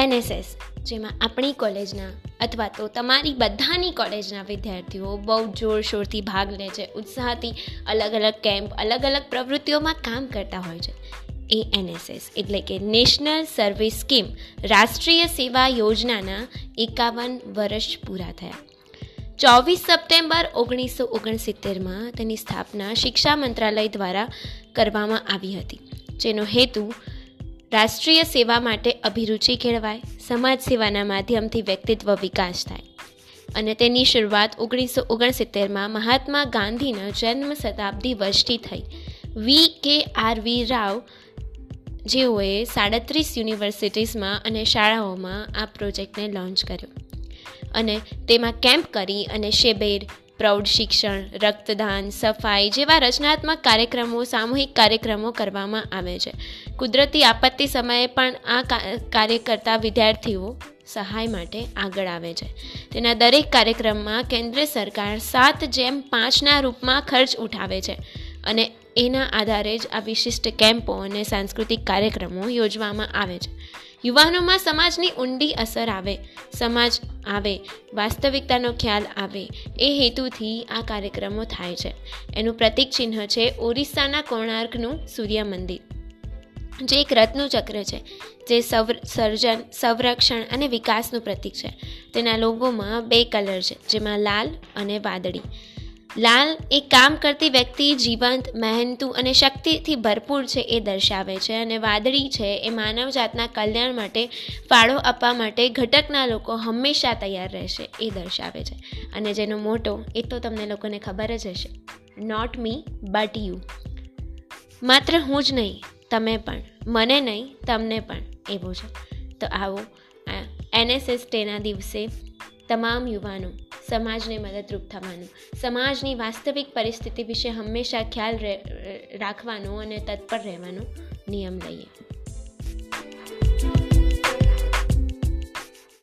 NSS, જેમાં આપણી કોલેજના અથવા તો તમારી બધાની કોલેજના વિદ્યાર્થીઓ બહુ જોરશોરથી ભાગ લે છે, ઉત્સાહથી અલગ અલગ કેમ્પ, અલગ અલગ પ્રવૃત્તિઓમાં કામ કરતા હોય છે. એ એનએસએસ એટલે કે નેશનલ સર્વિસ સ્કીમ, રાષ્ટ્રીય સેવા યોજનાના એકાવન વર્ષ પૂરા થયા. ચોવીસ સપ્ટેમ્બર ઓગણીસો ઓગણસિત્તેરમાં તેની સ્થાપના શિક્ષા મંત્રાલય દ્વારા કરવામાં આવી હતી, જેનો હેતુ રાષ્ટ્રીય સેવા માટે અભિરુચિ કેળવાય, સમાજ સેવાના માધ્યમથી વ્યક્તિત્વ વિકાસ થાય. અને તેની શરૂઆત ઓગણીસો ઓગણસિત્તેરમાં મહાત્મા ગાંધીના જન્મ શતાબ્દી વર્ષથી થઈ. વી. કે. આર. વી. રાવ જેઓએ સાડત્રીસ યુનિવર્સિટીઝમાં અને શાળાઓમાં આ પ્રોજેક્ટને લોન્ચ કર્યો. અને તેમાં કેમ્પ કરી અને શેબેર, પ્રૌઢ શિક્ષણ, રક્તદાન, સફાઈ જેવા રચનાત્મક કાર્યક્રમો, સામૂહિક કાર્યક્રમો કરવામાં આવે છે. કુદરતી આપત્તિ સમયે પણ આ કાર્ય કરતા વિદ્યાર્થીઓ સહાય માટે આગળ આવે છે. તેના દરેક કાર્યક્રમમાં કેન્દ્ર સરકાર સાત જેમ પાંચના રૂપમાં ખર્ચ ઉઠાવે છે અને એના આધારે જ આ વિશિષ્ટ કેમ્પો અને સાંસ્કૃતિક કાર્યક્રમો યોજવામાં આવે છે. યુવાનોમાં સમાજની ઊંડી અસર આવે, સમાજ આવે, વાસ્તવિકતાનો ખ્યાલ આવે, એ હેતુથી આ કાર્યક્રમો થાય છે. એનું પ્રતિક ચિહ્ન છે ઓરિસ્સાના કોણાર્કનું સૂર્ય મંદિર જે એક રત્નું ચક્ર છે, જે સર્જન, સંરક્ષણ અને વિકાસનું પ્રતિક છે. તેના લોગોમાં બે કલર છે, જેમાં લાલ અને વાદળી. લાલ એ કામ કરતી વ્યક્તિ જીવંત, મહેનતુ અને શક્તિથી ભરપૂર છે એ દર્શાવે છે અને વાદળી છે એ માનવજાતના કલ્યાણ માટે ફાળો આપવા માટે ઘટકના લોકો હંમેશા તૈયાર રહેશે એ દર્શાવે છે. અને જેનો મોટો, એ તો તમને લોકોને ખબર જ હશે. નોટ મી બટ યુ માત્ર હું જ નહીં, તમે પણ. મને નહીં, તમને પણ. એવું છે. તો આવો એનએસએસ ડેના દિવસે તમામ યુવાનો સમાજને મદદરૂપ થવાનું. સમાજની વાસ્તવિક પરિસ્થિતિ વિશે હંમેશા ખ્યાલ રાખવાનો અને તત્પર રહેવાનો નિયમ લઈએ.